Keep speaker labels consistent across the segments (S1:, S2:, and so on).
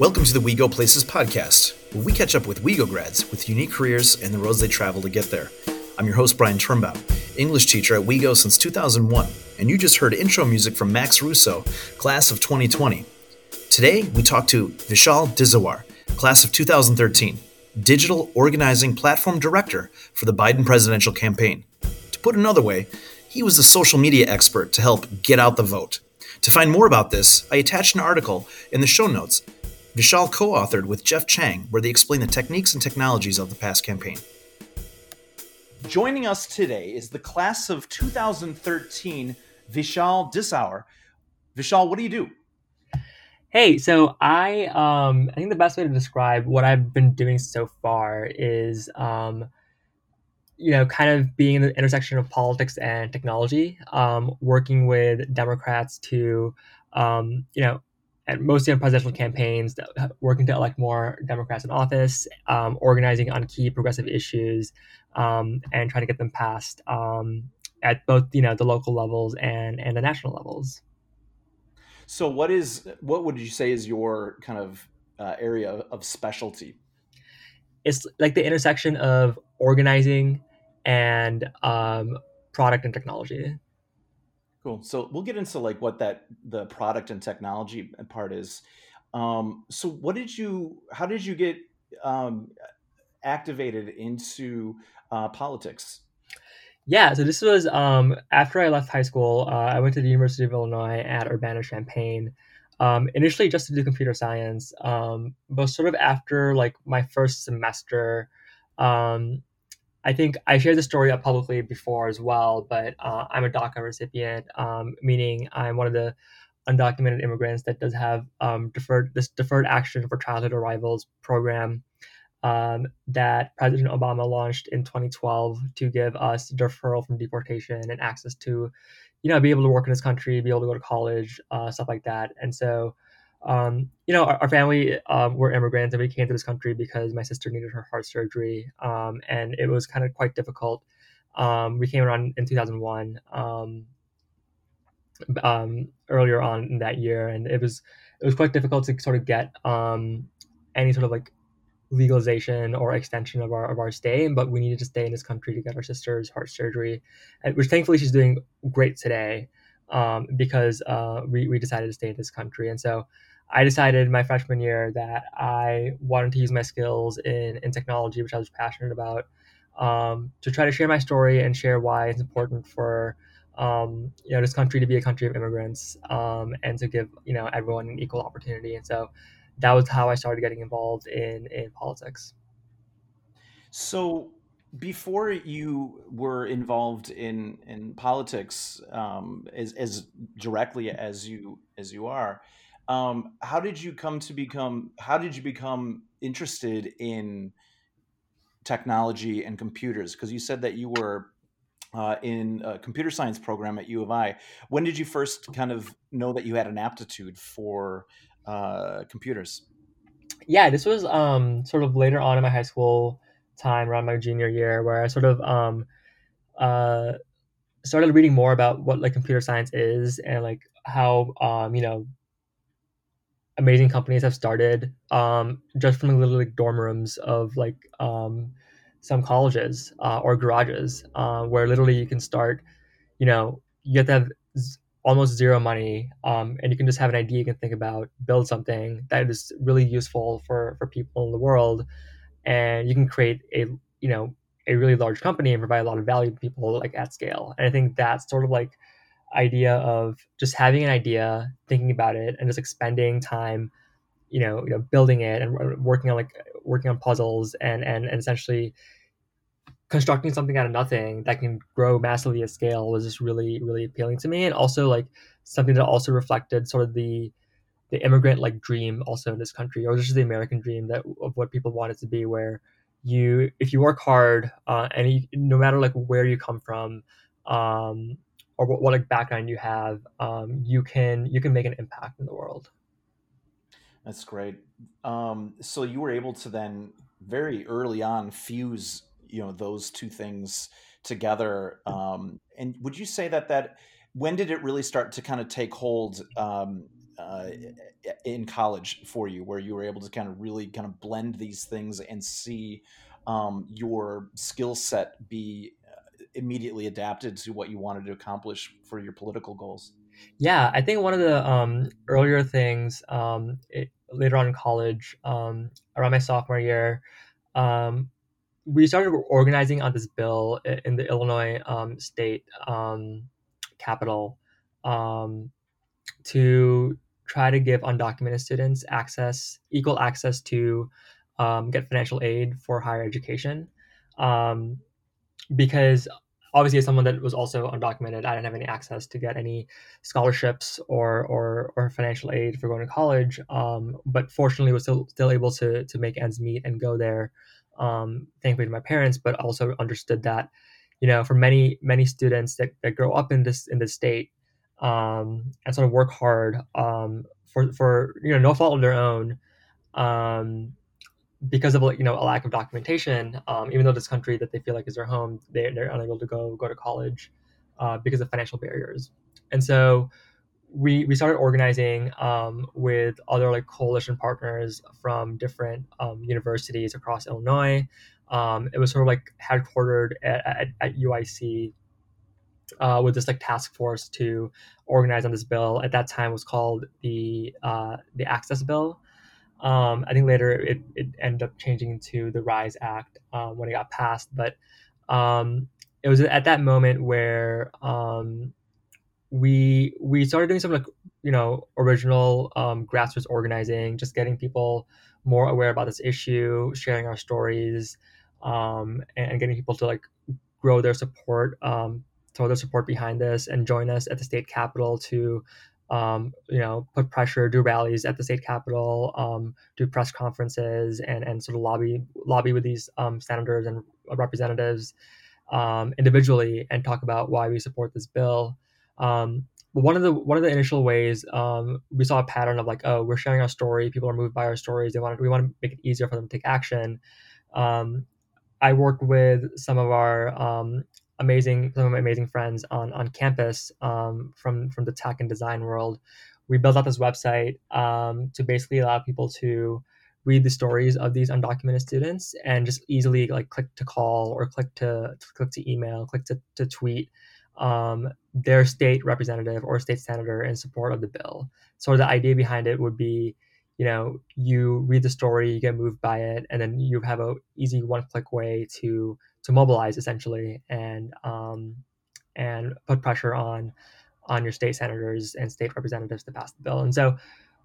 S1: Welcome to the We Go Places podcast, where we catch up with WeGo grads with unique careers and the roads they travel to get there. I'm your host, Brian Turnbaum, English teacher at WeGo since 2001, and you just heard intro music from Max Russo, class of 2020. Today, we talk to Vishal Disawar, class of 2013, Digital Organizing Platform Director for the Biden presidential campaign. To put another way, he was the social media expert to help get out the vote. To find more about this, I attached an article in the show notes Vishal co authored with Jeff Chang, where they explain the techniques and technologies of the past campaign. Joining us today is the class of 2013, Vishal Disawar. Vishal, what do you do?
S2: Hey, so I um, I think the best way to describe what I've been doing so far is um, you know kind of being in the intersection of politics and technology, um, working with Democrats to um, you know and mostly on presidential campaigns, working to elect more Democrats in office, um, organizing on key progressive issues, um, and trying to get them passed um, at both you know the local levels and and the national levels.
S1: So, what is what would you say is your kind of uh, area of specialty?
S2: It's like the intersection of organizing and um, product and technology.
S1: Cool. So we'll get into like what that the product and technology part is. Um, so what did you? How did you get um, activated into uh, politics?
S2: Yeah, so this was um, after I left high school. Uh, I went to the University of Illinois at Urbana Champaign. Um, initially, just to do computer science, um, but sort of after like my first semester, um, I think I shared the story up publicly before as well, but uh, I'm a DACA recipient, um, meaning I'm one of the undocumented immigrants that does have um, deferred this deferred action for childhood arrivals program um, that President Obama launched in 2012 to give us deferral from deportation and access to, you know, be able to work in this country, be able to go to college, uh, stuff like that. And so um, you know, our, our family um, were immigrants and we came to this country because my sister needed her heart surgery. Um, and it was kind of quite difficult. Um, we came around in 2001 um, um, earlier on in that year. And it was, it was quite difficult to sort of get any sort of like legalization or extension of our, of our stay. But we needed to stay in this country to get our sister's heart surgery, which thankfully she's doing great today. because uh, we, we decided to stay in this country. And so I decided my freshman year that I wanted to use my skills in, in technology, which I was passionate about, um, to try to share my story and share why it's important for um, you know this country to be a country of immigrants um, and to give you know everyone an equal opportunity. And so that was how I started getting involved in in politics.
S1: So before you were involved in in politics um, as, as directly as you as you are um, how did you come to become? How did you become interested in technology and computers? Because you said that you were uh, in a computer science program at U of I. When did you first kind of know that you had an aptitude for uh, computers?
S2: Yeah, this was um, sort of later on in my high school time, around my junior year, where I sort of um, uh, started reading more about what like computer science is and like how um, you know amazing companies have started um, just from the literally dorm rooms of like um, some colleges uh, or garages uh, where literally you can start you know you have to have z- almost zero money um, and you can just have an idea you can think about build something that is really useful for for people in the world and you can create a you know a really large company and provide a lot of value to people like at scale. And i think that's sort of like idea of just having an idea, thinking about it, and just like spending time, you know, you know, building it and working on like working on puzzles and and, and essentially constructing something out of nothing that can grow massively at scale was just really really appealing to me, and also like something that also reflected sort of the the immigrant like dream also in this country, or just the American dream that of what people wanted to be, where you if you work hard uh, and you, no matter like where you come from um, or what, what background you have, um, you can you can make an impact in the world.
S1: That's great. Um, so you were able to then very early on fuse you know those two things together. Um, and would you say that that when did it really start to kind of take hold? Um, uh, in college for you, where you were able to kind of really kind of blend these things and see um, your skill set be immediately adapted to what you wanted to accomplish for your political goals?
S2: Yeah, I think one of the um, earlier things um, it, later on in college, um, around my sophomore year, um, we started organizing on this bill in the Illinois um, state um, capital to try to give undocumented students access, equal access to get financial aid for higher education. because obviously as someone that was also undocumented, I didn't have any access to get any scholarships or or, or financial aid for going to college. Um, but fortunately, was still still able to to make ends meet and go there. Um, thankfully to my parents, but also understood that, you know, for many many students that, that grow up in this in this state um, and sort of work hard um, for for you know no fault of their own. Um, because of you know a lack of documentation, um, even though this country that they feel like is their home, they they're unable to go go to college uh, because of financial barriers. And so we we started organizing um, with other like coalition partners from different um, universities across Illinois. Um, it was sort of like headquartered at, at, at UIC uh, with this like task force to organize on this bill. At that time, was called the uh, the Access Bill. Um, I think later it, it ended up changing to the Rise Act um, when it got passed. But um, it was at that moment where um, we we started doing some like you know original um, grassroots organizing, just getting people more aware about this issue, sharing our stories, um, and, and, getting people to like grow their support, throw their support behind this, and join us at the state capitol to um, you know, put pressure, do rallies at the state capitol, um, do press conferences, and and sort of lobby lobby with these um, senators and representatives um, individually, and talk about why we support this bill. Um, one of the one of the initial ways um, we saw a pattern of like, oh, we're sharing our story, people are moved by our stories, they want we want to make it easier for them to take action. I work with some of our amazing some of my amazing friends on on campus um, from from the tech and design world. We built out this website um, to basically allow people to read the stories of these undocumented students and just easily like click to call or click to, to click to email, click to, to tweet um, their state representative or state senator in support of the bill. So the idea behind it would be, you know, you read the story, you get moved by it, and then you have a easy one click way to to mobilize essentially and um, and put pressure on on your state senators and state representatives to pass the bill. And so,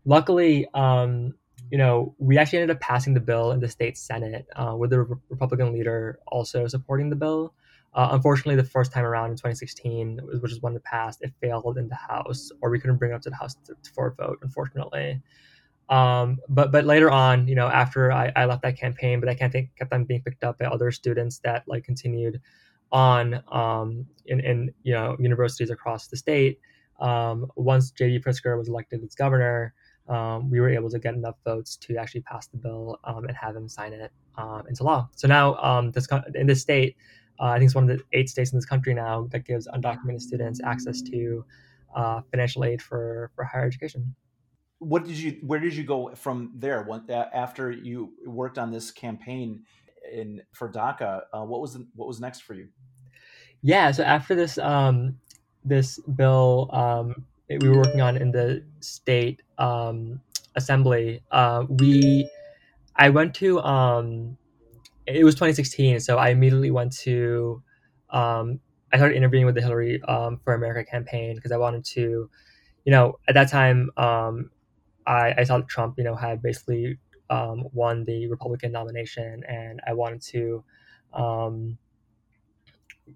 S2: luckily, um, you know, we actually ended up passing the bill in the state senate uh, with the re- Republican leader also supporting the bill. Uh, unfortunately, the first time around in 2016, which is when it passed, it failed in the House, or we couldn't bring it up to the House to, for a vote, unfortunately. Um, but but later on, you know, after I, I left that campaign, but that campaign kept on being picked up by other students that like continued on um, in, in you know universities across the state. Um, once J.B. Pritzker was elected as governor, um, we were able to get enough votes to actually pass the bill um, and have him sign it um, into law. So now, um, this in this state, uh, I think it's one of the eight states in this country now that gives undocumented students access to uh, financial aid for for higher education
S1: what did you where did you go from there? When, after you worked on this campaign in for DACA uh, what was the, what was next for you?
S2: Yeah so after this um this bill um we were working on in the state um assembly uh we I went to um it was 2016 so I immediately went to um I started interviewing with the Hillary um, for America campaign because I wanted to, you know, at that time, um, I, I thought Trump, you know, had basically um, won the Republican nomination, and I wanted to um,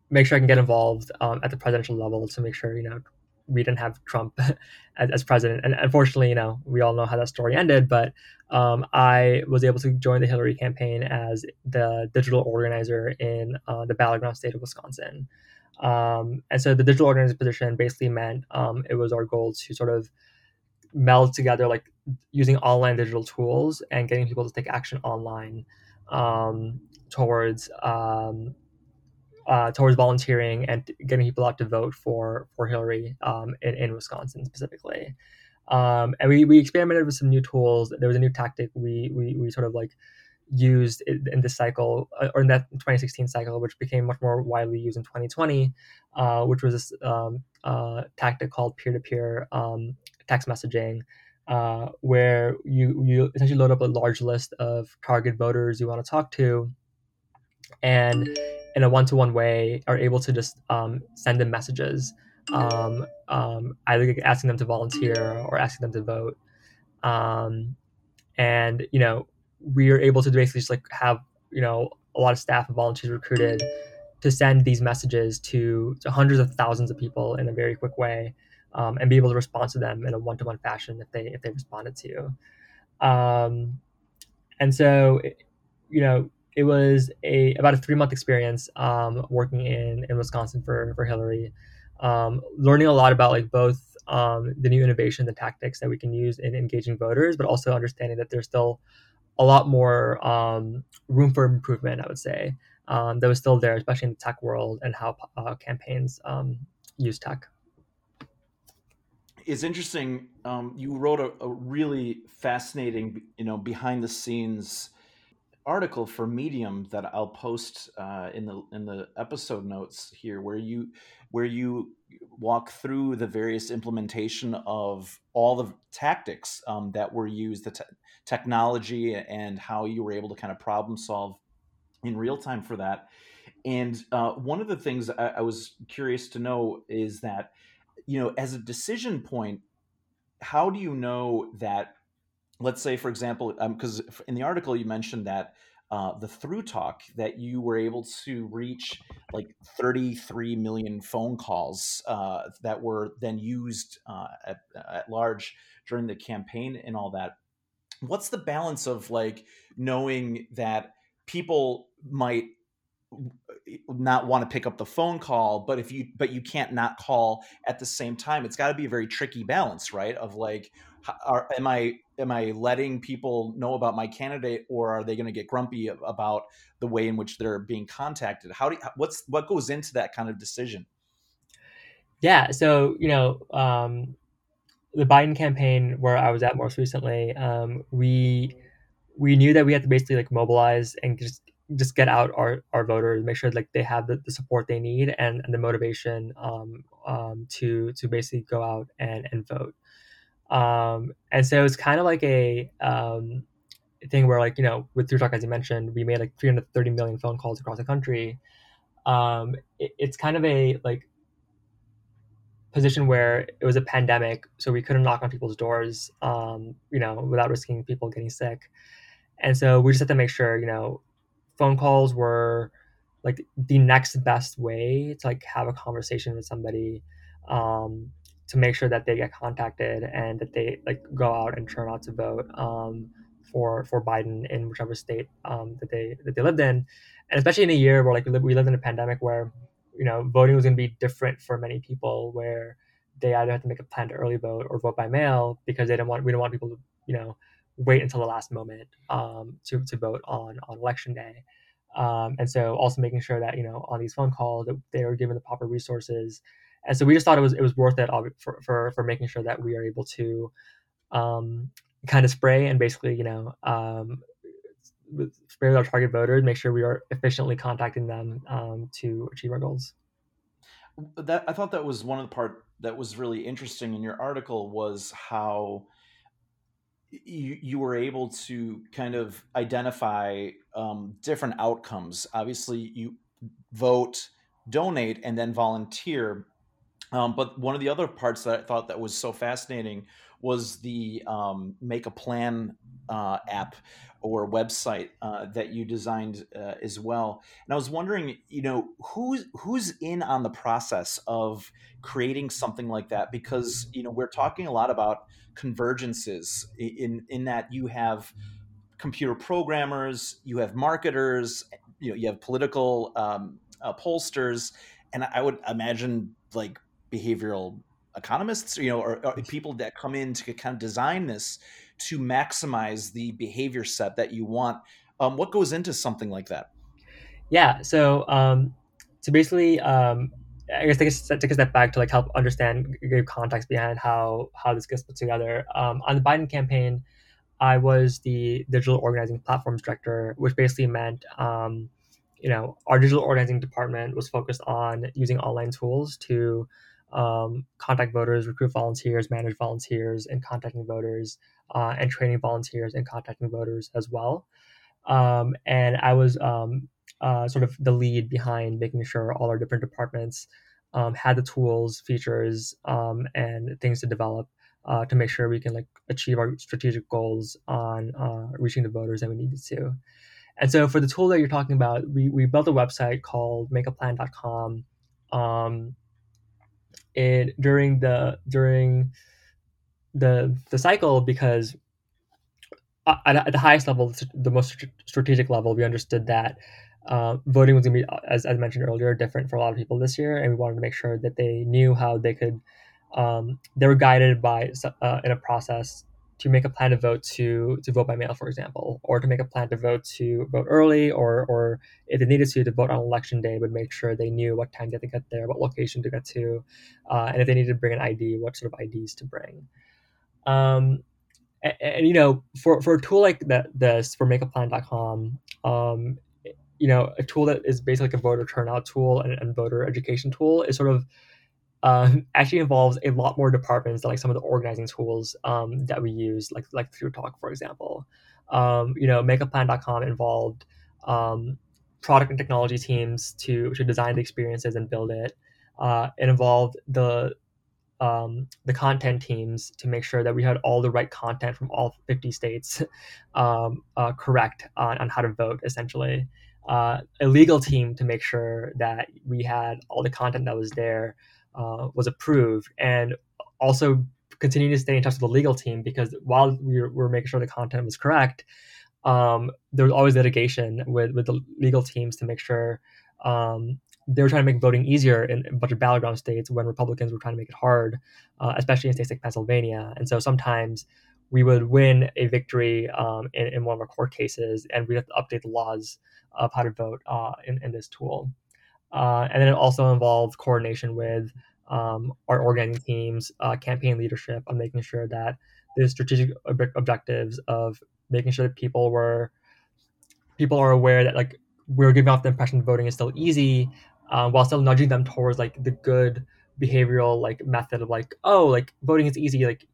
S2: make sure I can get involved um, at the presidential level to make sure, you know, we didn't have Trump as, as, president. And unfortunately, you know, we all know how that story ended. But um, I was able to join the Hillary campaign as the digital organizer in uh, the battleground state of Wisconsin. Um, and so the digital organizer position basically meant um, it was our goal to sort of meld together like using online digital tools and getting people to take action online um, towards um, uh, towards volunteering and getting people out to vote for for Hillary um, in, in Wisconsin specifically. Um, and we, we experimented with some new tools. There was a new tactic we, we, we sort of like used in this cycle uh, or in that 2016 cycle, which became much more widely used in 2020, uh, which was this um, uh, tactic called peer-to-peer um, text messaging, uh, where you you essentially load up a large list of target voters you want to talk to, and in a one-to-one way are able to just um, send them messages, um, um, either asking them to volunteer or asking them to vote. Um, and you know we are able to basically just like have you know a lot of staff and volunteers recruited to send these messages to, to hundreds of thousands of people in a very quick way um, and be able to respond to them in a one-to-one fashion if they if they responded to you um, and so you know it was a about a three month experience um, working in in wisconsin for for hillary um, learning a lot about like both um, the new innovation the tactics that we can use in engaging voters but also understanding that there's still a lot more um, room for improvement, I would say, um, that was still there, especially in the tech world and how uh, campaigns um, use tech.
S1: It's interesting. Um, you wrote a, a, really fascinating, you know, behind the scenes article for Medium that I'll post uh, in the in the episode notes here, where you where you walk through the various implementation of all the tactics um, that were used, the te- technology, and how you were able to kind of problem solve in real time for that. And uh, one of the things I, I was curious to know is that, you know, as a decision point, how do you know that let's say for example because um, in the article you mentioned that uh, the ThruTalk that you were able to reach like 33 million phone calls uh, that were then used uh, at, at large during the campaign and all that. What's the balance of like knowing that people might not want to pick up the phone call but if you but you can't not call at the same time it's got to be a very tricky balance right? Of like are, am i am i letting people know about my candidate or are they going to get grumpy about the way in which they're being contacted? How do what's what goes into that kind of decision?
S2: Yeah so you know um the biden campaign where i was at most recently um we we knew that we had to basically like mobilize and just just get out our, our voters, make sure like they have the, the support they need and, and the motivation um, um, to to basically go out and, and vote. Um, and so it's kind of like a um, thing where like you know with ThruTalk as you mentioned, we made like 330 million phone calls across the country. Um, it, it's kind of a like position where it was a pandemic, so we couldn't knock on people's doors, um, you know, without risking people getting sick. And so we just had to make sure, you know, phone calls were like the next best way to like have a conversation with somebody um, to make sure that they get contacted and that they like go out and turn out to vote um, for for Biden in whichever state um, that they that they lived in, and especially in a year where like we lived, we lived in a pandemic where you know voting was going to be different for many people where they either had to make a plan to early vote or vote by mail because they didn't want we didn't want people to you know wait until the last moment um, to, to vote on on election day. Um, and so also making sure that you know on these phone calls that they were given the proper resources. And so we just thought it was it was worth it for for, for making sure that we are able to um, kind of spray and basically you know um, spray with our target voters, make sure we are efficiently contacting them um, to achieve our goals.
S1: That I thought that was one of the part that was really interesting in your article was how you, you were able to kind of identify um, different outcomes. Obviously, you vote, donate, and then volunteer. Um, but one of the other parts that I thought that was so fascinating was the um, Make a Plan uh, app or website uh, that you designed uh, as well. And I was wondering, you know, who's who's in on the process of creating something like that? Because you know, we're talking a lot about convergences in in that you have computer programmers, you have marketers, you know, you have political um, uh, pollsters, and I would imagine like behavioral economists, you know, or, or, people that come in to kind of design this to maximize the behavior set that you want. Um, what goes into something like that?
S2: Yeah, so um, so basically, um, I guess take a, take a step back to like help understand, give context behind how how this gets put together. Um, on the Biden campaign, I was the digital organizing platforms director, which basically meant, um, you know, our digital organizing department was focused on using online tools to um, contact voters, recruit volunteers, manage volunteers, and contacting voters, uh, and training volunteers and contacting voters as well. Um, and I was um, uh, sort of the lead behind making sure all our different departments um, had the tools, features, um, and things to develop uh, to make sure we can like achieve our strategic goals on uh, reaching the voters that we needed to. And so for the tool that you're talking about, we, we built a website called makeaplan.com. Um, it during the during the the cycle because at, at the highest level, the most strategic level, we understood that uh, voting was going to be, as I mentioned earlier, different for a lot of people this year, and we wanted to make sure that they knew how they could. Um, they were guided by uh, in a process to make a plan to vote to to vote by mail, for example, or to make a plan to vote to vote early, or or if they needed to to vote on election day, would make sure they knew what time they had to get there, what location to get to, uh, and if they needed to bring an ID, what sort of IDs to bring. Um, and, and, you know, for, for a tool like that, this for makeaplan.com, um, you know, a tool that is basically like a voter turnout tool and, and voter education tool is sort of uh, actually involves a lot more departments than like some of the organizing tools um, that we use, like like ThruTalk, for example. Um, you know, makeaplan.com involved um, product and technology teams to to design the experiences and build it. Uh, it involved the um, the content teams to make sure that we had all the right content from all 50 states um, uh, correct on, on how to vote, essentially. Uh, a legal team to make sure that we had all the content that was there uh, was approved, and also continue to stay in touch with the legal team because while we were, making sure the content was correct, um, there was always litigation with, with the legal teams to make sure um, they were trying to make voting easier in, a bunch of battleground states when Republicans were trying to make it hard, uh, especially in states like Pennsylvania. And so sometimes we would win a victory um, in, in, one of our court cases, and we have to update the laws of how to vote uh, in, in, this tool. Uh, and then it also involves coordination with um, our organizing teams, uh, campaign leadership, on making sure that the strategic ob- objectives of making sure that people were people are aware that like we're giving off the impression voting is still easy um, while still nudging them towards like the good behavioral like method of like oh like voting is easy like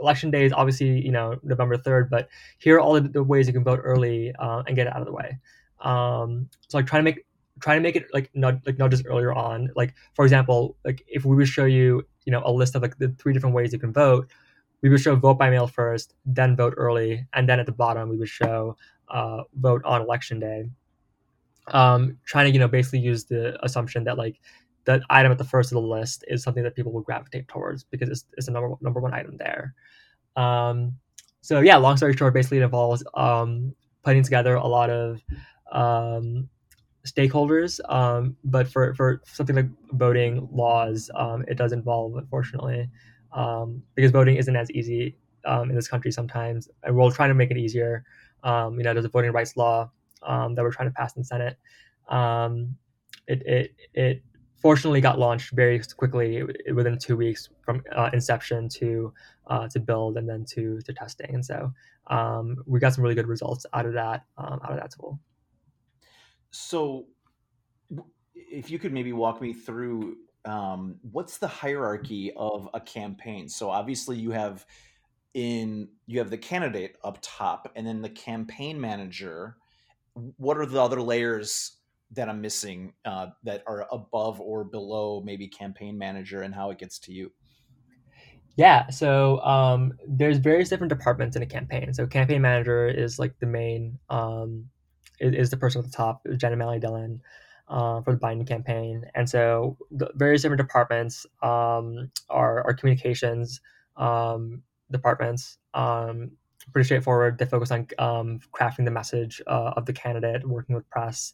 S2: election day is obviously you know november 3rd but here are all the, the ways you can vote early uh, and get it out of the way um, so like trying to make trying to make it like not like not just earlier on like for example like if we would show you you know a list of like the three different ways you can vote we would show vote by mail first then vote early and then at the bottom we would show uh, vote on election day um, trying to you know basically use the assumption that like that item at the first of the list is something that people will gravitate towards because it's, it's the number number one item there. Um, so yeah, long story short, basically it involves um, putting together a lot of um, stakeholders, um, but for, for something like voting laws, um, it does involve unfortunately um, because voting isn't as easy um, in this country sometimes, and we're trying to make it easier. Um, you know, there's a voting rights law um, that we're trying to pass in Senate. Um, it, it, it fortunately got launched very quickly within two weeks from uh, inception to uh, to build and then to to testing. And so um, we got some really good results out of that um, out of that tool.
S1: So, if you could maybe walk me through um, what's the hierarchy of a campaign? So obviously you have in you have the candidate up top, and then the campaign manager what are the other layers that I'm missing uh, that are above or below maybe campaign manager and how it gets to you?
S2: Yeah, so um, there's various different departments in a campaign. So campaign manager is like the main, um, is, is the person at the top, Jen O'Malley Dillon, uh, for the Biden campaign. And so the various different departments um, are, are communications um, departments, um, pretty straightforward. They focus on um, crafting the message uh, of the candidate, working with press.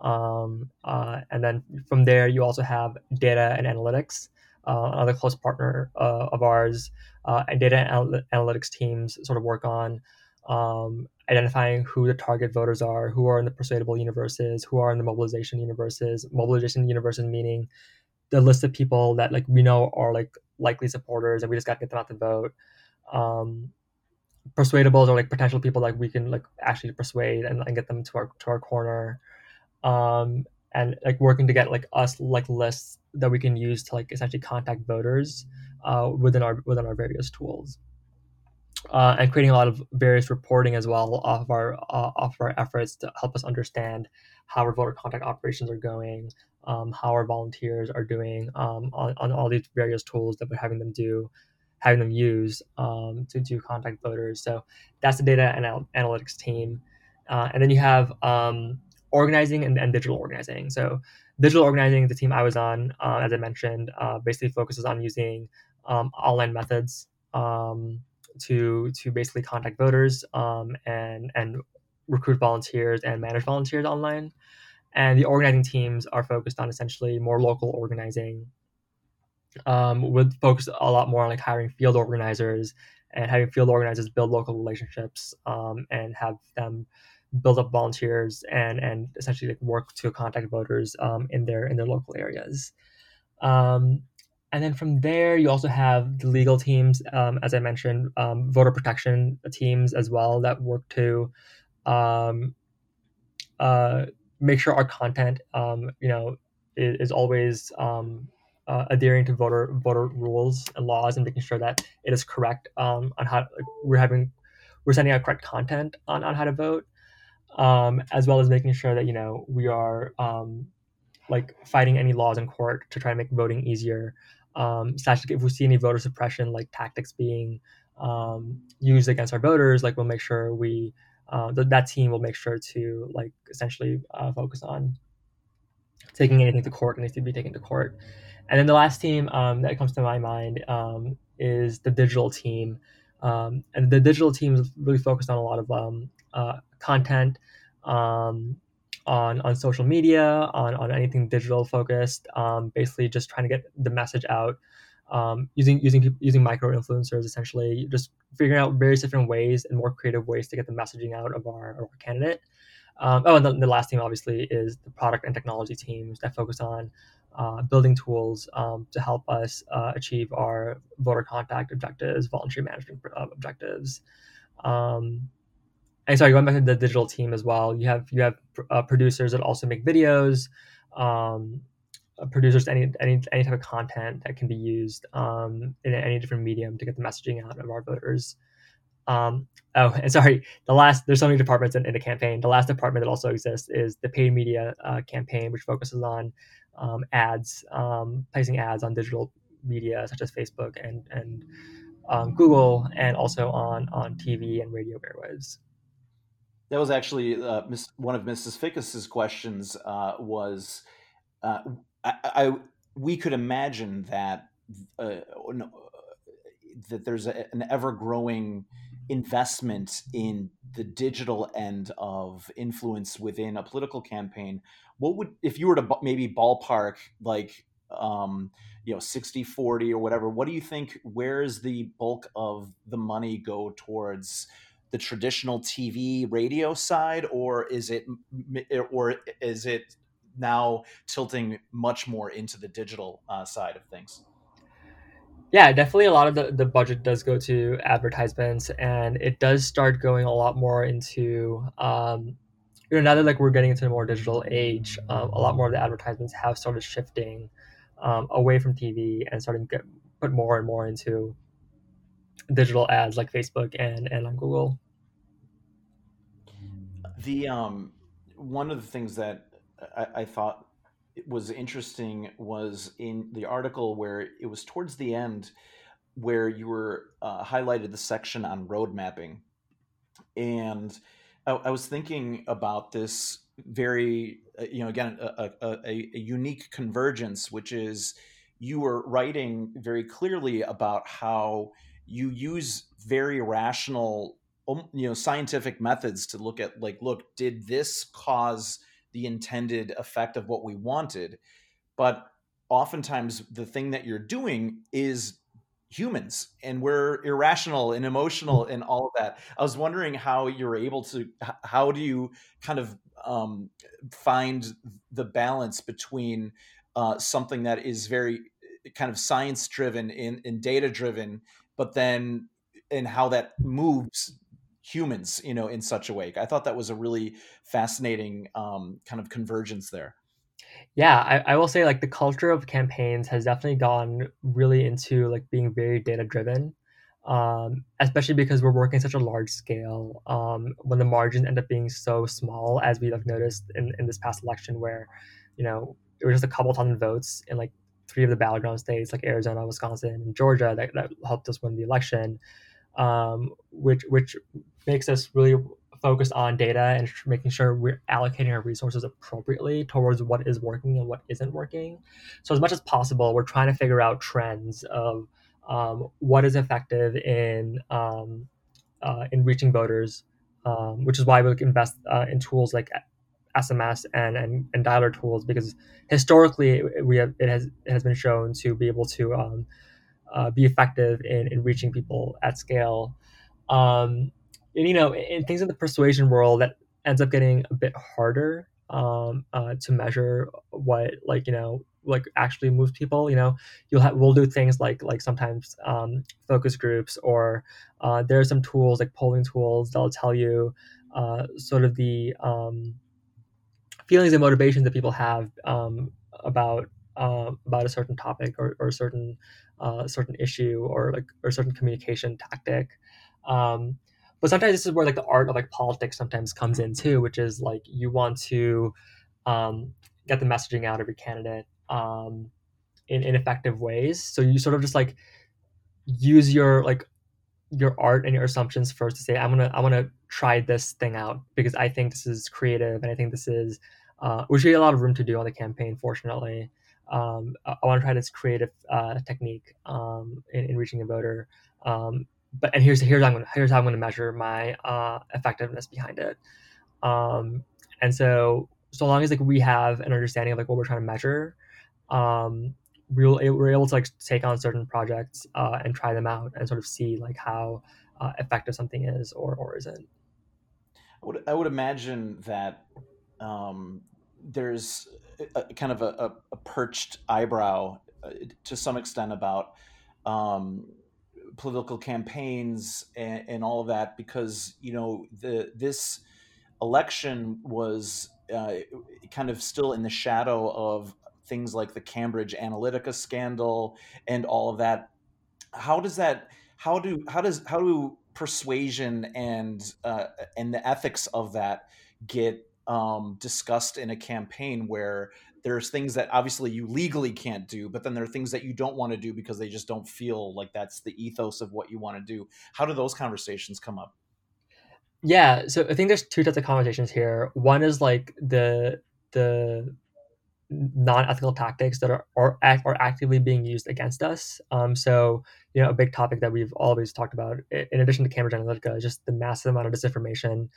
S2: Um, uh, and then from there, you also have data and analytics, uh, another close partner uh, of ours. Uh, and data analytics teams sort of work on um, identifying who the target voters are, who are in the persuadable universes, who are in the mobilization universes. Mobilization universes meaning the list of people that like we know are like likely supporters, and we just got to get them out to vote. Um, persuadables are like potential people like we can like actually persuade and, and get them to our to our corner. Um, and like working to get like us like lists that we can use to like essentially contact voters uh, within our within our various tools uh, and creating a lot of various reporting as well off of our uh, off of our efforts to help us understand how our voter contact operations are going um, how our volunteers are doing um, on, on all these various tools that we're having them do having them use um, to do contact voters so that's the data and analytics team uh, and then you have um, organizing and, and digital organizing. So digital organizing, the team I was on, uh, as I mentioned, uh, basically focuses on using um, online methods um, to to basically contact voters um, and and recruit volunteers and manage volunteers online. And the organizing teams are focused on essentially more local organizing, um, with focus a lot more on like hiring field organizers and having field organizers build local relationships um, and have them build up volunteers and and essentially like work to contact voters um, in their in their local areas. Um, and then from there, you also have the legal teams, um, as I mentioned, um, voter protection teams as well that work to um, uh, make sure our content, um, you know, is, is always uh, adhering to voter voter rules and laws and making sure that it is correct on how like, we're having we're sending out correct content on, on how to vote um, as well as making sure that you know we are um, like fighting any laws in court to try to make voting easier. Um, slash, if we see any voter suppression like tactics being um, used against our voters, like we'll make sure we uh, th- that team will make sure to like essentially uh, focus on taking anything to court that needs to be taken to court. And then the last team um, that comes to my mind um, is the digital team. Um, and the digital team is really focused on a lot of um, uh, content um, on on social media, on on anything digital focused. Um, basically, just trying to get the message out um, using using using micro influencers. Essentially, just figuring out various different ways and more creative ways to get the messaging out of our, of our candidate. Um, oh, and the, the, last team obviously is the product and technology teams that focus on uh, building tools um, to help us uh, achieve our voter contact objectives, voluntary management uh, objectives. Um, and sorry, going back to the digital team as well, you have you have uh, producers that also make videos, um, uh, producers any any any type of content that can be used um, in any different medium to get the messaging out of our voters. Um, oh, and sorry, the last there's so many departments in, in the campaign. The last department that also exists is the paid media uh, campaign, which focuses on um, ads, um, placing ads on digital media such as Facebook and and um, Google, and also on on TV and radio airwaves.
S1: That was actually uh, one of Mrs. Fickus's questions. Uh, was uh, I, I, we could imagine that uh, that there's a, an ever growing investment in the digital end of influence within a political campaign. What would if you were to maybe ballpark like um, you know 60 40 or whatever what do you think where's the bulk of the money go towards the traditional TV radio side, or is it or is it now tilting much more into the digital uh, side of things?
S2: Yeah, definitely a lot of the, the budget does go to advertisements and it does start going a lot more into um, you know now that like we're getting into a more digital age, um, a lot more of the advertisements have started shifting um, away from TV and starting to get put more and more into digital ads like Facebook and and on Google.
S1: The um, one of the things that I, I thought was interesting was in the article where it was towards the end where you were uh, highlighted the section on road mapping, and I, I was thinking about this very uh, you know again a, a, a unique convergence, which is you were writing very clearly about how you use very rational um, you know scientific methods to look at like look did this cause the intended effect of what we wanted? But oftentimes the thing that you're doing is humans and we're irrational and emotional and all of that. I was wondering how you're able to how do you kind of um, find the balance between uh, something that is very kind of science driven and, and data driven, but then and how that moves humans, you know, in such a way. I thought that was a really fascinating um, kind of convergence there.
S2: Yeah, I, I will say like the culture of campaigns has definitely gone really into like being very data driven. Um, especially because we're working such a large scale. Um, when the margins end up being so small, as we have noticed in, in this past election, where you know it was just a couple thousand votes in like three of the battleground states like Arizona, Wisconsin, and Georgia that, that helped us win the election, um, which which makes us really focus on data and making sure we're allocating our resources appropriately towards what is working and what isn't working. So as much as possible, we're trying to figure out trends of um, what is effective in um, uh, in reaching voters, um, which is why we invest uh, in tools like SMS and, and, and dialer tools because historically we have it has it has been shown to be able to um, uh, be effective in, in reaching people at scale. Um, and, you know, in things in the persuasion world, that ends up getting a bit harder um, uh, to measure what like you know like actually moves people. You know, you'll have we'll do things like like sometimes um, focus groups or uh, there are some tools like polling tools that'll tell you uh, sort of the um, feelings and motivations that people have um, about uh, about a certain topic or, or a certain uh, certain issue or like or a certain communication tactic. Um, but sometimes this is where like the art of like politics sometimes comes in too, which is like you want to um, get the messaging out of your candidate um, in, in effective ways. So you sort of just like use your like your art and your assumptions first to say i'm gonna i want to try this thing out because i think this is creative and i think this is uh, which we a lot of room to do on the campaign fortunately. Um, I, I want to try this creative uh, technique um, in, in, reaching a voter. Um, but and here's here's how I'm gonna here's how I'm gonna measure my uh, effectiveness behind it. Um, and so so long as like we have an understanding of like what we're trying to measure um, we're able to like take on certain projects uh, and try them out and sort of see like how uh, effective something is or or isn't.
S1: I would I would imagine that um, there's a, a kind of a, a, perched eyebrow uh, to some extent about um, political campaigns and, and, all of that because you know the this election was uh, kind of still in the shadow of things like the Cambridge Analytica scandal and all of that. How does that? How do how does how do persuasion and uh, and the ethics of that get um, discussed in a campaign where there's things that obviously you legally can't do, but then there are things that you don't want to do because they just don't feel like that's the ethos of what you want to do. How do those conversations come up?
S2: Yeah, so I think there's two types of conversations here. One is like the the non-ethical tactics that are are, are actively being used against us. Um, so you know, a big topic that we've always talked about, in addition to Cambridge Analytica, is just the massive amount of disinformation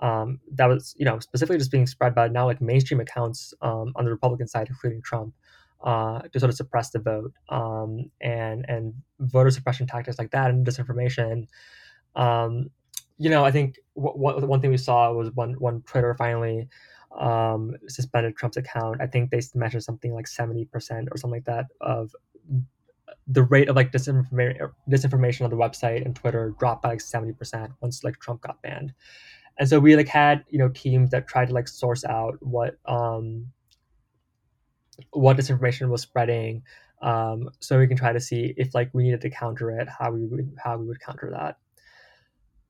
S2: um, that was you know specifically just being spread by now like mainstream accounts um, on the Republican side, including Trump. Uh, to sort of suppress the vote um, and and voter suppression tactics like that and disinformation. Um, you know, I think w- w- one thing we saw was when when Twitter finally um, suspended Trump's account. I think they mentioned something like 70% or something like that of the rate of like disinformation, disinformation on the website and Twitter dropped by like 70% once like Trump got banned. And so we like had, you know, teams that tried to like source out what, um, what disinformation was spreading um, so we can try to see if like we needed to counter it how we would how we would counter that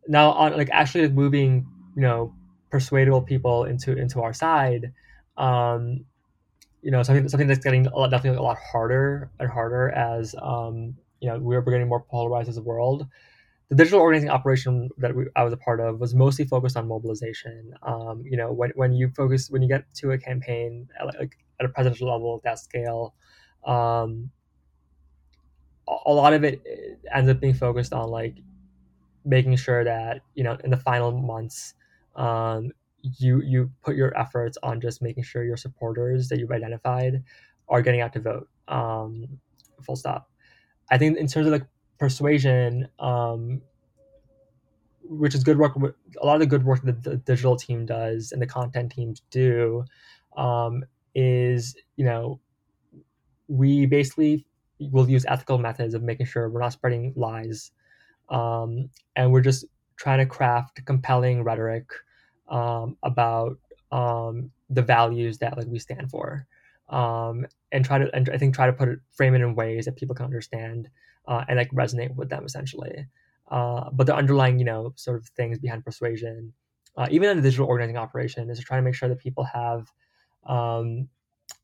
S2: now on like actually like, moving you know persuadable people into into our side, um, you know, something something that's getting a lot, definitely a lot harder and harder as um, you know we're getting more polarized as a world. The digital organizing operation that we, I was a part of was mostly focused on mobilization. Um, you know, when, when you focus when you get to a campaign at, like at a presidential level, that scale, um, a lot of it ends up being focused on like making sure that you know in the final months um, you you put your efforts on just making sure your supporters that you've identified are getting out to vote. Um, full stop. I think in terms of like persuasion, um, which is good work. A lot of the good work that the digital team does and the content teams do um, is you know we basically will use ethical methods of making sure we're not spreading lies, um, and we're just trying to craft compelling rhetoric um, about um, the values that like we stand for, um, and try to and I think try to put it frame it in ways that people can understand uh, and like resonate with them essentially. Uh, but the underlying you know sort of things behind persuasion, uh, even in the digital organizing operation, is to try to make sure that people have um,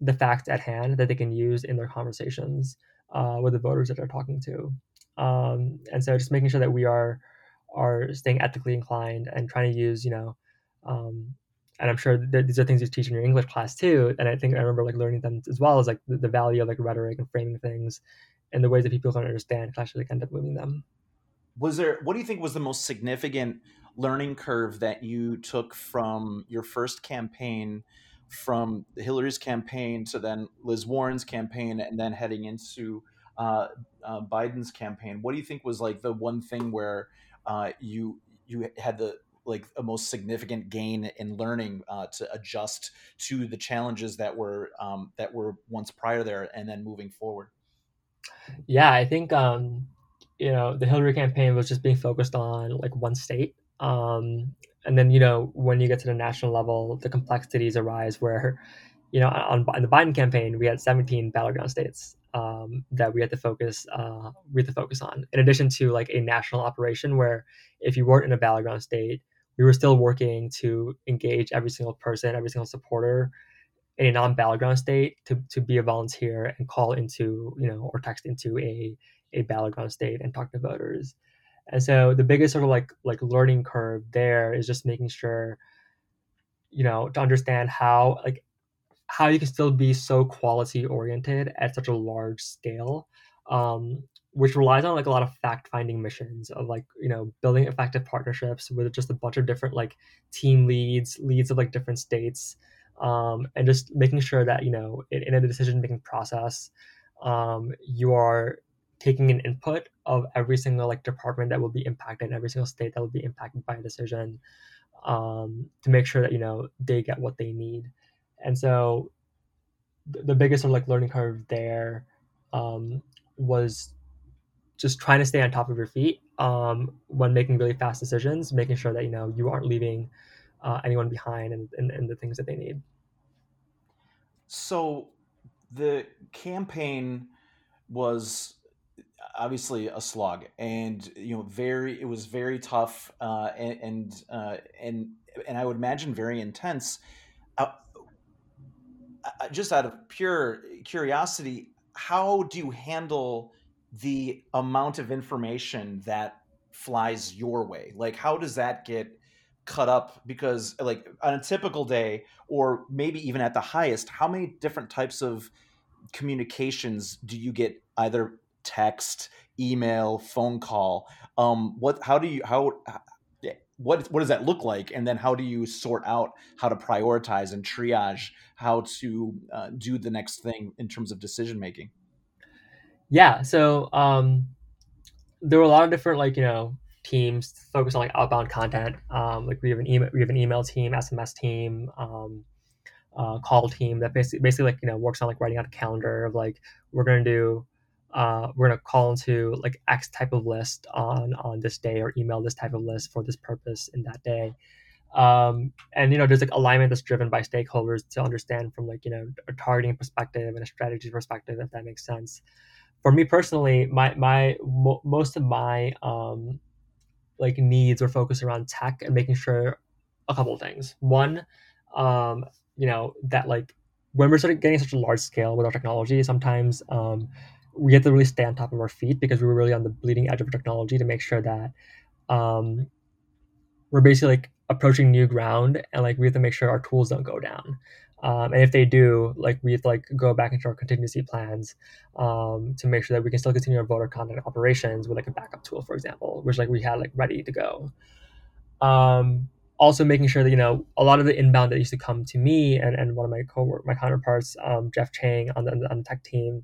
S2: the facts at hand that they can use in their conversations uh, with the voters that they're talking to. Um, and so just making sure that we are are staying ethically inclined and trying to use, you know, um, and I'm sure these are things you teach in your English class too. And I think I remember like learning them as well as like the, the value of like rhetoric and framing things and the ways that people can understand can actually like, end up moving them.
S1: Was there, what do you think was the most significant learning curve that you took from your first campaign from Hillary's campaign to then Liz Warren's campaign and then heading into uh, uh, Biden's campaign. What do you think was like the one thing where uh, you you had the like a most significant gain in learning uh, to adjust to the challenges that were um, that were once prior there and then moving forward?
S2: Yeah, I think um, you know the Hillary campaign was just being focused on like one state um, and then you know when you get to the national level, the complexities arise where you know on, on the Biden campaign we had 17 battleground states um, that we had to focus uh, we had to focus on. In addition to like a national operation where if you weren't in a battleground state, we were still working to engage every single person, every single supporter in a non-battleground state to, to be a volunteer and call into you know or text into a a battleground state and talk to voters. And so the biggest sort of like like learning curve there is just making sure, you know, to understand how like how you can still be so quality oriented at such a large scale, um, which relies on like a lot of fact finding missions of like you know building effective partnerships with just a bunch of different like team leads, leads of like different states, um, and just making sure that you know in, in a decision making process, um, you are taking an input of every single like department that will be impacted, every single state that will be impacted by a decision, um, to make sure that you know they get what they need. And so, th- the biggest sort of like learning curve there um, was just trying to stay on top of your feet um, when making really fast decisions, making sure that you know you aren't leaving uh, anyone behind and, and, and the things that they need.
S1: So, the campaign was obviously a slog and you know very it was very tough uh, and and, uh, and and I would imagine very intense. Uh, just out of pure curiosity, how do you handle the amount of information that flies your way? Like, how does that get cut up? Because, like, on a typical day, or maybe even at the highest, how many different types of communications do you get either text, email, phone call. Um, what? How do you how? What, what does that look like? And then how do you sort out how to prioritize and triage how to uh, do the next thing in terms of decision making?
S2: Yeah so um, there were a lot of different like you know teams focused on like outbound content. Um, like we have an email we have an email team sms team um, uh, call team that basically basically like you know works on like writing out a calendar of like we're going to do uh, we're going to call into like X type of list on on this day or email this type of list for this purpose in that day. Um, and you know, there's like alignment that's driven by stakeholders to understand from like you know a targeting perspective and a strategy perspective, if that makes sense. For me personally, my my mo- most of my um, like needs are focused around tech and making sure a couple things. One, um, you know, that like when we're sort of getting such a large scale with our technology, sometimes um, we have to really stay on top of our feet because we were really on the bleeding edge of technology to make sure that um, we're basically like approaching new ground and like we have to make sure our tools don't go down. Um, and if they do, like we have to like go back into our contingency plans um, to make sure that we can still continue our voter content operations with like a backup tool, for example, which like we had like ready to go. Um, also making sure that you know a lot of the inbound that used to come to me and, and one of my co my counterparts, um, Jeff Chang on the on the tech team,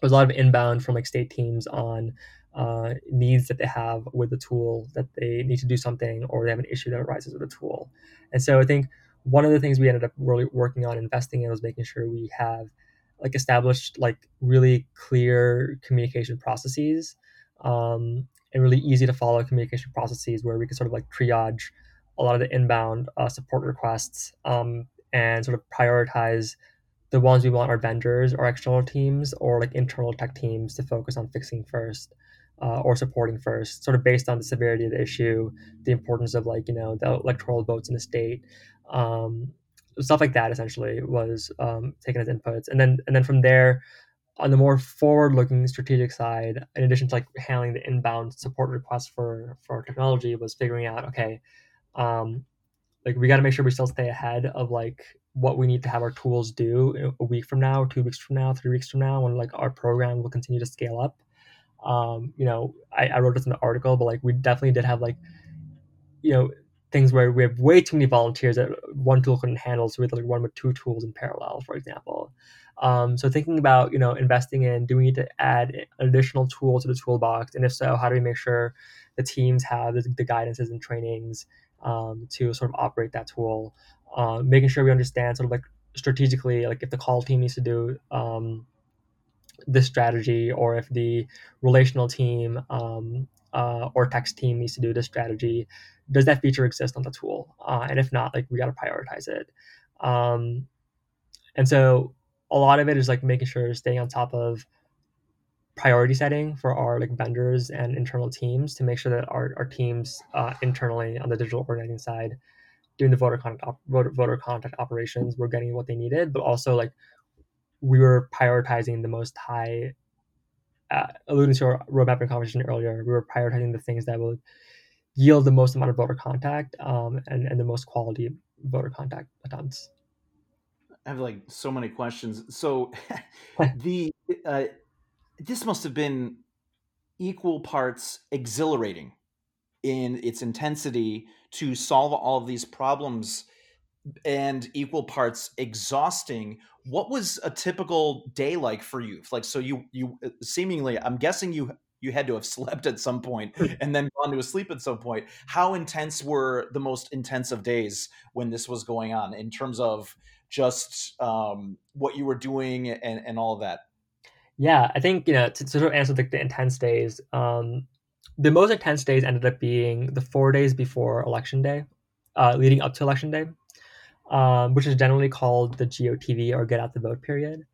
S2: there's a lot of inbound from like state teams on uh, needs that they have with the tool that they need to do something or they have an issue that arises with the tool. And so I think one of the things we ended up really working on investing in was making sure we have like established like really clear communication processes um, and really easy to follow communication processes where we could sort of like triage a lot of the inbound uh, support requests um, and sort of prioritize the ones we want our vendors or external teams or like internal tech teams to focus on fixing first uh, or supporting first, sort of based on the severity of the issue, the importance of like you know the electoral votes in the state, um, stuff like that. Essentially, was um, taken as inputs, and then and then from there, on the more forward-looking strategic side, in addition to like handling the inbound support requests for for technology, was figuring out okay, um, like we got to make sure we still stay ahead of like what we need to have our tools do a week from now, two weeks from now, three weeks from now, when like our program will continue to scale up um, you know, I, I wrote this in the article, but like we definitely did have like, you know, things where we have way too many volunteers that one tool couldn't handle. So we had like run with two tools in parallel, for example. Um, so thinking about, you know, investing in, do we need to add an additional tool to the toolbox? And if so, how do we make sure the teams have the, the guidances and trainings um, to sort of operate that tool? Uh, making sure we understand sort of like strategically, like if the call team needs to do, um, this strategy or if the relational team um, uh, or text team needs to do this strategy does that feature exist on the tool? Uh, and if not like we got to prioritize it. Um, and so a lot of it is like making sure staying on top of priority setting for our like vendors and internal teams to make sure that our, our teams uh, internally on the digital organizing side doing the voter contact voter, voter contact operations were getting what they needed but also like we were prioritizing the most high uh, alluding to our roadmap and conversation earlier we were prioritizing the things that would yield the most amount of voter contact um, and, and the most quality voter contact attempts.
S1: I have like so many questions. So the uh, this must have been equal parts exhilarating in its intensity to solve all of these problems and equal parts exhausting what was a typical day like for you? Like so you you uh, seemingly i'm guessing you you had to have slept at some point and then gone to sleep at some point. How intense were the most intensive days when this was going on in terms of just um, what you were doing and, and all of that?
S2: Yeah i think you know to, to sort of answer the, the intense days um, the most intense days ended up being the four days before election day uh, leading up to election day um, which is generally called the GOTV or Get Out the Vote period.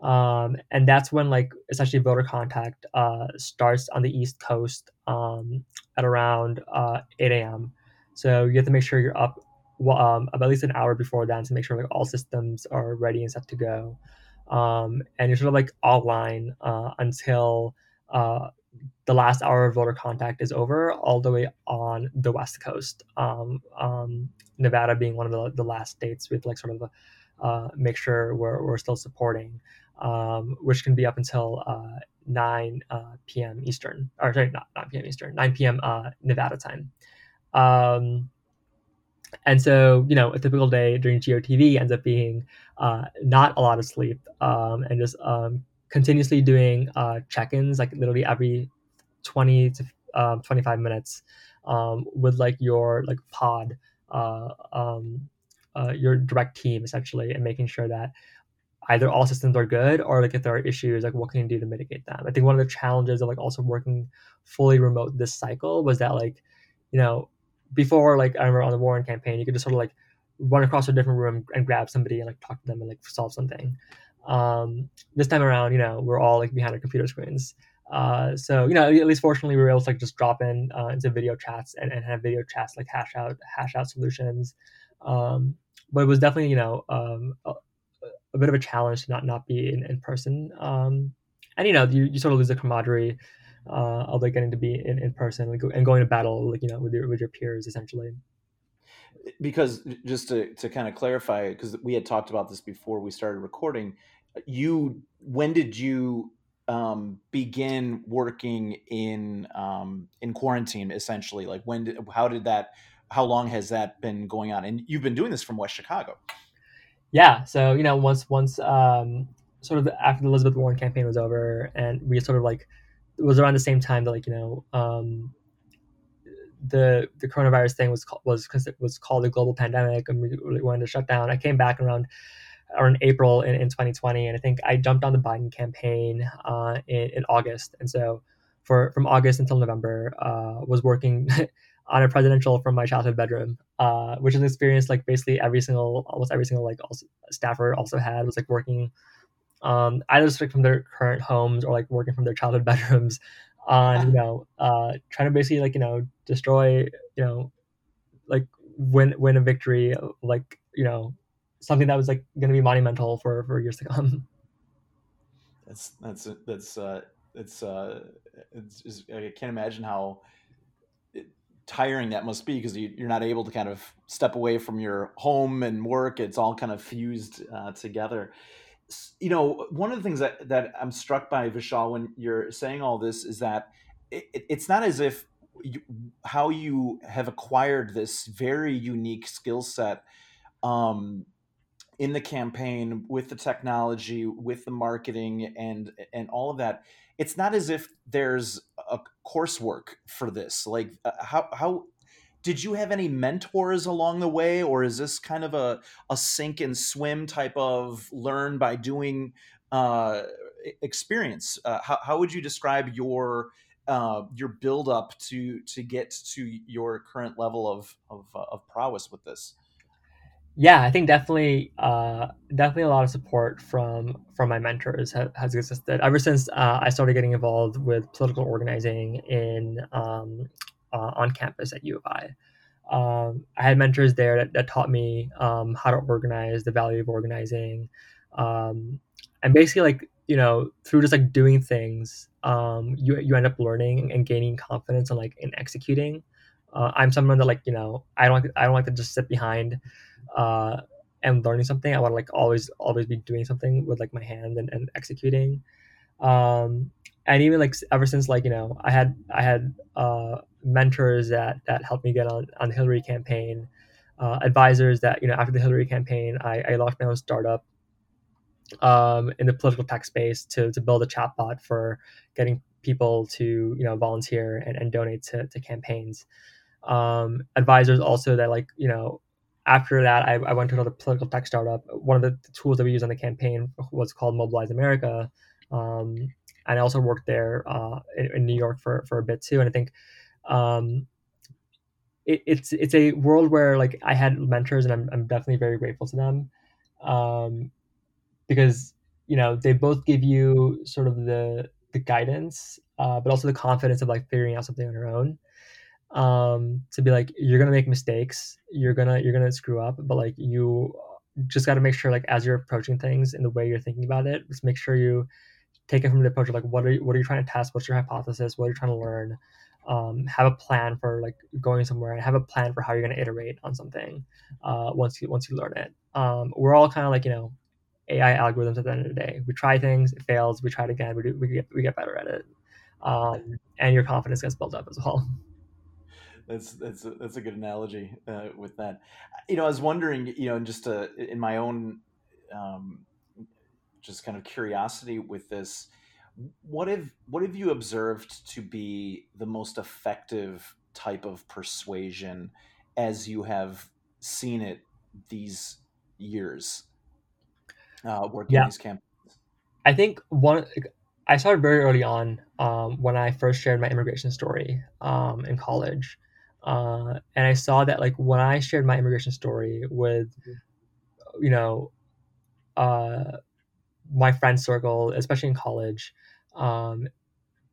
S2: Um, and that's when like essentially voter contact uh, starts on the East Coast um, at around uh, 8 a.m. So you have to make sure you're up um, at least an hour before then to make sure like all systems are ready and set to go. Um, and you're sort of like offline uh, until uh, the last hour of voter contact is over, all the way on the West Coast. Um, um, Nevada being one of the, the last states with like sort of a, uh, make sure we're, we're still supporting, um, which can be up until uh, 9 uh, p.m. Eastern, or sorry, not 9 p.m. Eastern, 9 p.m. Uh, Nevada time. Um, and so, you know, a typical day during GOTV ends up being uh, not a lot of sleep um, and just um, continuously doing uh, check-ins like literally every 20 to um, 25 minutes um, with like your like pod uh, um, uh, your direct team essentially and making sure that either all systems are good or like if there are issues like what can you do to mitigate them? I think one of the challenges of like also working fully remote this cycle was that like you know before like i remember on the warren campaign you could just sort of like run across a different room and grab somebody and like talk to them and like solve something um, this time around, you know, we're all like behind our computer screens. Uh, so you know, at least fortunately, we were able to like just drop in uh, into video chats and, and have video chats like hash out hash out solutions. Um, but it was definitely you know um, a, a, bit of a challenge to not not be in, in person. Um, and you know, you, you sort of lose the camaraderie uh, of like getting to be in, in person like, and going to battle like you know with your with your peers essentially
S1: because just to, to kind of clarify because we had talked about this before we started recording you when did you um, begin working in um, in quarantine essentially? Like when did how did that how long has that been going on? And you've been doing this from west chicago.
S2: Yeah so you know once once um, sort of after the elizabeth warren campaign was over and we sort of like it was around the same time that like you know um, the the coronavirus thing was was because it was called a global pandemic and we really wanted to shut down. I came back around in April in, in 2020, and I think I jumped on the Biden campaign uh, in, in August, and so for from August until November uh, was working on a presidential from my childhood bedroom, uh, which is an experience like basically every single almost every single like also, staffer also had was like working um, either like from their current homes or like working from their childhood bedrooms on you know uh, trying to basically like you know destroy you know like win win a victory like you know something that was like going to be monumental for for years to come.
S1: That's that's that's uh, it's uh, it's, it's I can't imagine how tiring that must be because you, are not able to kind of step away from your home and work. It's all kind of fused uh, together. You know, one of the things that, that I'm struck by, Vishal, when you're saying all this is that it, it's not as if you, how you have acquired this very unique skill set um, in the campaign with the technology, with the marketing, and and all of that it's not as if there's a coursework for this. Like uh, how how did you have any mentors along the way or is this kind of a, a sink and swim type of learn by doing uh, experience? Uh, how, how would you describe your uh, your build up to to get to your current level of of, uh, of prowess with this?
S2: Yeah, I think definitely, uh, definitely a lot of support from from my mentors ha- has existed ever since uh, I started getting involved with political organizing in um, uh, on campus at U of I. Um, I had mentors there that, that taught me um, how to organize, the value of organizing, um, and basically like you know through just like doing things, um, you you end up learning and gaining confidence and like in executing. Uh, I'm someone that like you know I don't I don't like to just sit behind uh, am learning something, I want to like always always be doing something with like my hand and, and executing. Um, and even like ever since like you know I had I had uh, mentors that that helped me get on on the Hillary campaign, uh, advisors that you know after the Hillary campaign I, I launched my own startup um, in the political tech space to to build a chatbot for getting people to you know volunteer and, and donate to, to campaigns. Um, advisors also that like you know after that, I, I, went to another political tech startup. One of the tools that we used on the campaign was called Mobilize America. Um, and I also worked there uh, in, in, New York for, for a bit too. And I think um, it, it's it's a world where like I had mentors, and I'm, I'm definitely very grateful to them. Um, because you know they both give you sort of the the guidance, uh, but also the confidence of like figuring out something on your own. Um, to be like you're gonna make mistakes. You're gonna you're gonna screw up but like you just got to make sure like as you're approaching things in the way you're thinking about it just make sure you take it from the approach of like what are you what are you trying to test? What's your hypothesis? What are you trying to learn um, have a plan for like going somewhere and have a plan for how you're going to iterate on something uh, once you once you learn it. Um, we're all kind of like you know ai algorithms at the end of the day. We try things it fails we try it again we do we get we get better at it. Um, and your confidence gets built up as well.
S1: That's that's a, that's a good analogy uh, with that. You know, I was wondering, you know, in just uh, in my own um, just kind of curiosity with this, what have what have you observed to be the most effective type of persuasion as you have seen it these years uh, working yeah. these campaigns?
S2: I think one I started very early on um, when I first shared my immigration story um, in college. Uh, and I saw that like when I shared my immigration story with, you know, uh, my friend circle, especially in college, um,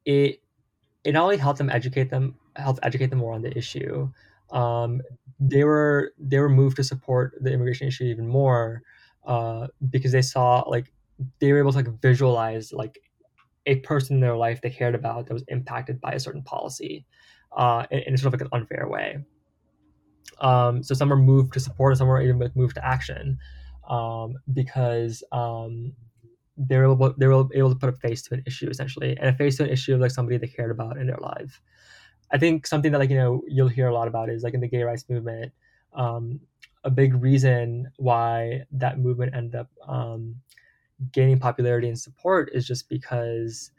S2: it it not only helped them educate them, helped educate them more on the issue. Um, they were they were moved to support the immigration issue even more uh, because they saw like they were able to like visualize like a person in their life they cared about that was impacted by a certain policy uh, in, in sort of like an unfair way. Um, so some are moved to support, and some are even moved to action um, because um, they were able they were able to put a face to an issue essentially, and a face to an issue of like somebody they cared about in their life. I think something that like you know you'll hear a lot about is like in the gay rights movement. Um, a big reason why that movement ended up um, gaining popularity and support is just because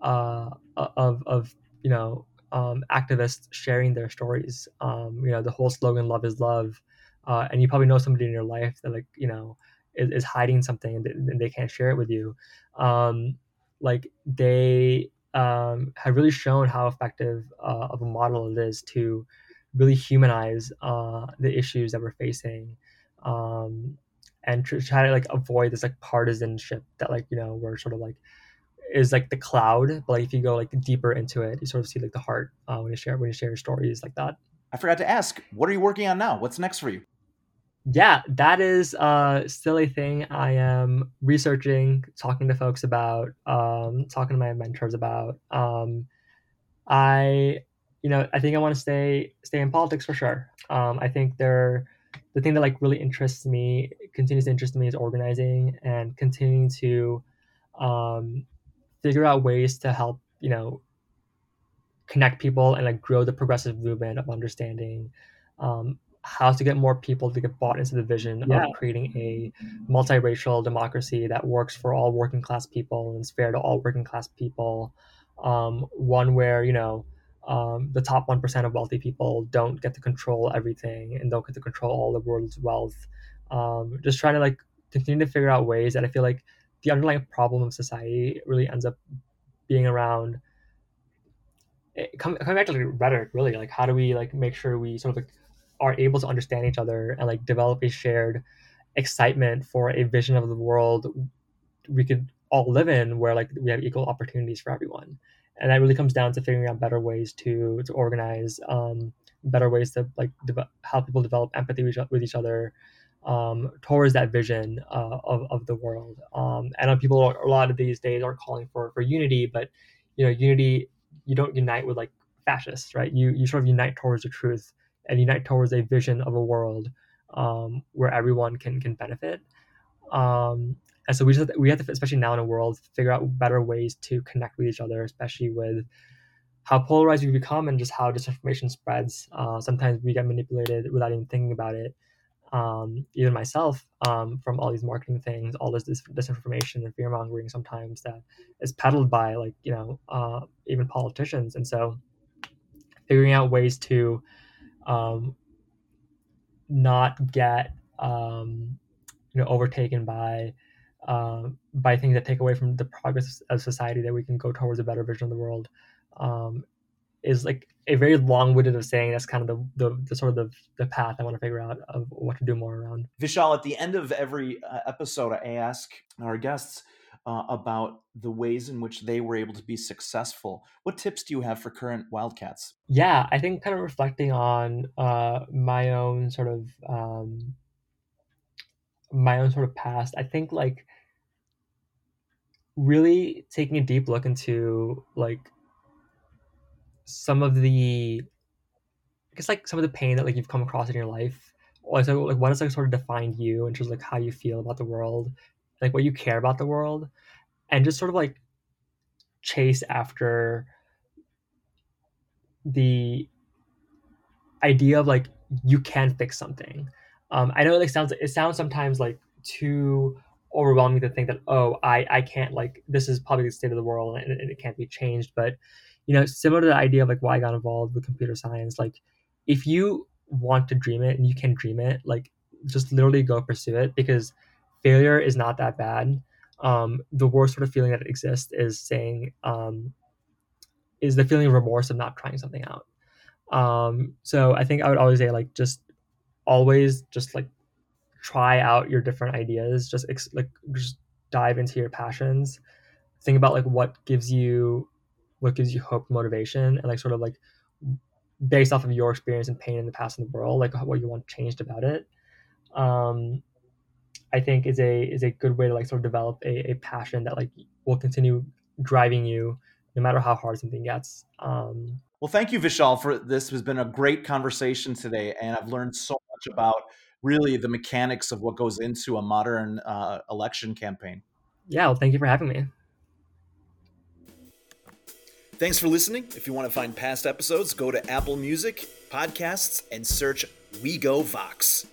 S2: uh, of of you know um, activists sharing their stories. Um, you know, the whole slogan "Love is love," uh, and you probably know somebody in your life that like you know is, is hiding something and they can't share it with you. Um, like they um, have really shown how effective uh, of a model it is to really humanize uh, the issues that we're facing um, and tr- try to like avoid this like partisanship that like you know we're sort of like is like the cloud. But like if you go like deeper into it you sort of see like the heart uh, when you share when you share stories like that.
S1: I forgot to ask what are you working on now? What's next for you
S2: yeah that is uh still a thing. I am researching talking to folks about um talking to my mentors about um i you know i think i want to stay stay in politics for sure. Um i think there the thing that like really interests me continues to interest me is organizing and continuing to um figure out ways to help you know connect people and like grow the progressive movement of understanding um, how to get more people to get bought into the vision yeah. of creating a multiracial democracy that works for all working class people and is fair to all working class people. Um, one where you know um, the top one percent of wealthy people don't get to control everything and don't get to control all the world's wealth. Um, just trying to like continue to figure out ways that I feel like the underlying problem of society really ends up being around. It, eh, coming back to like rhetoric, really, like how do we like make sure we sort of like are able to understand each other and like develop a shared excitement for a vision of the world we could all live in where like we have equal opportunities for everyone. And that really comes down to figuring out better ways to to organize um, better ways to like de- help people develop empathy with, each other um, towards that vision uh, of, of the world. Um, and people are, a lot of these days are calling for for unity but you know unity you don't unite with like fascists right? You you sort of unite towards the truth and unite towards a vision of a world um, where everyone can can benefit. Um, and so we just we have to, especially now in a world, figure out better ways to connect with each other, especially with how polarized we become and just how disinformation spreads. Uh, sometimes we get manipulated without even thinking about it. Um, even myself, um, from all these marketing things, all this dis- disinformation and fear mongering, sometimes that is peddled by like you know uh, even politicians, and so figuring out ways to um, not get um, you know overtaken by um, by things that take away from the progress of society that we can go towards a better vision of the world um, is like a very long-winded of saying that's kind of the, the, the sort of the, the path I want to figure out of what to do more around.
S1: Vishal, at the end of every uh, episode, I ask our guests uh, about the ways in which they were able to be successful. What tips do you have for current Wildcats?
S2: Yeah, I think kind of reflecting on uh, my own sort of um, my own sort of past. I think like really taking a deep look into like some of the I guess like some of the pain that like you've come across in your life. Also, like what has like sort of defined you in terms of like how you feel about the world, like what you care about the world and just sort of like chase after the idea of like you can fix something. Um i know it like sounds it sounds sometimes like too overwhelming to think that oh i i can't like this is probably the state of the world and, and it can't be changed. But you know similar to the idea of like why i got involved with computer science like if you want to dream it and you can dream it like just literally go pursue it because failure is not that bad. Um, the worst sort of feeling that exists is saying um, is the feeling of remorse of not trying something out. Um, so I think I would always say like just always just like try out your different ideas. Just ex- like just dive into your passions. Think about like what gives you what gives you hope, motivation, and like sort of like based off of your experience and pain in the past in the world, like what you want changed about it. Um, I think is a is a good way to like sort of develop a, a passion that like will continue driving you no matter how hard something gets. Um,
S1: well, thank you, Vishal, for this has been a great conversation today, and I've learned so much about really the mechanics of what goes into a modern uh, election campaign.
S2: Yeah, well, thank you for having me.
S1: Thanks for listening. If you want to find past episodes, go to Apple Music, Podcasts, and search We Go Vox.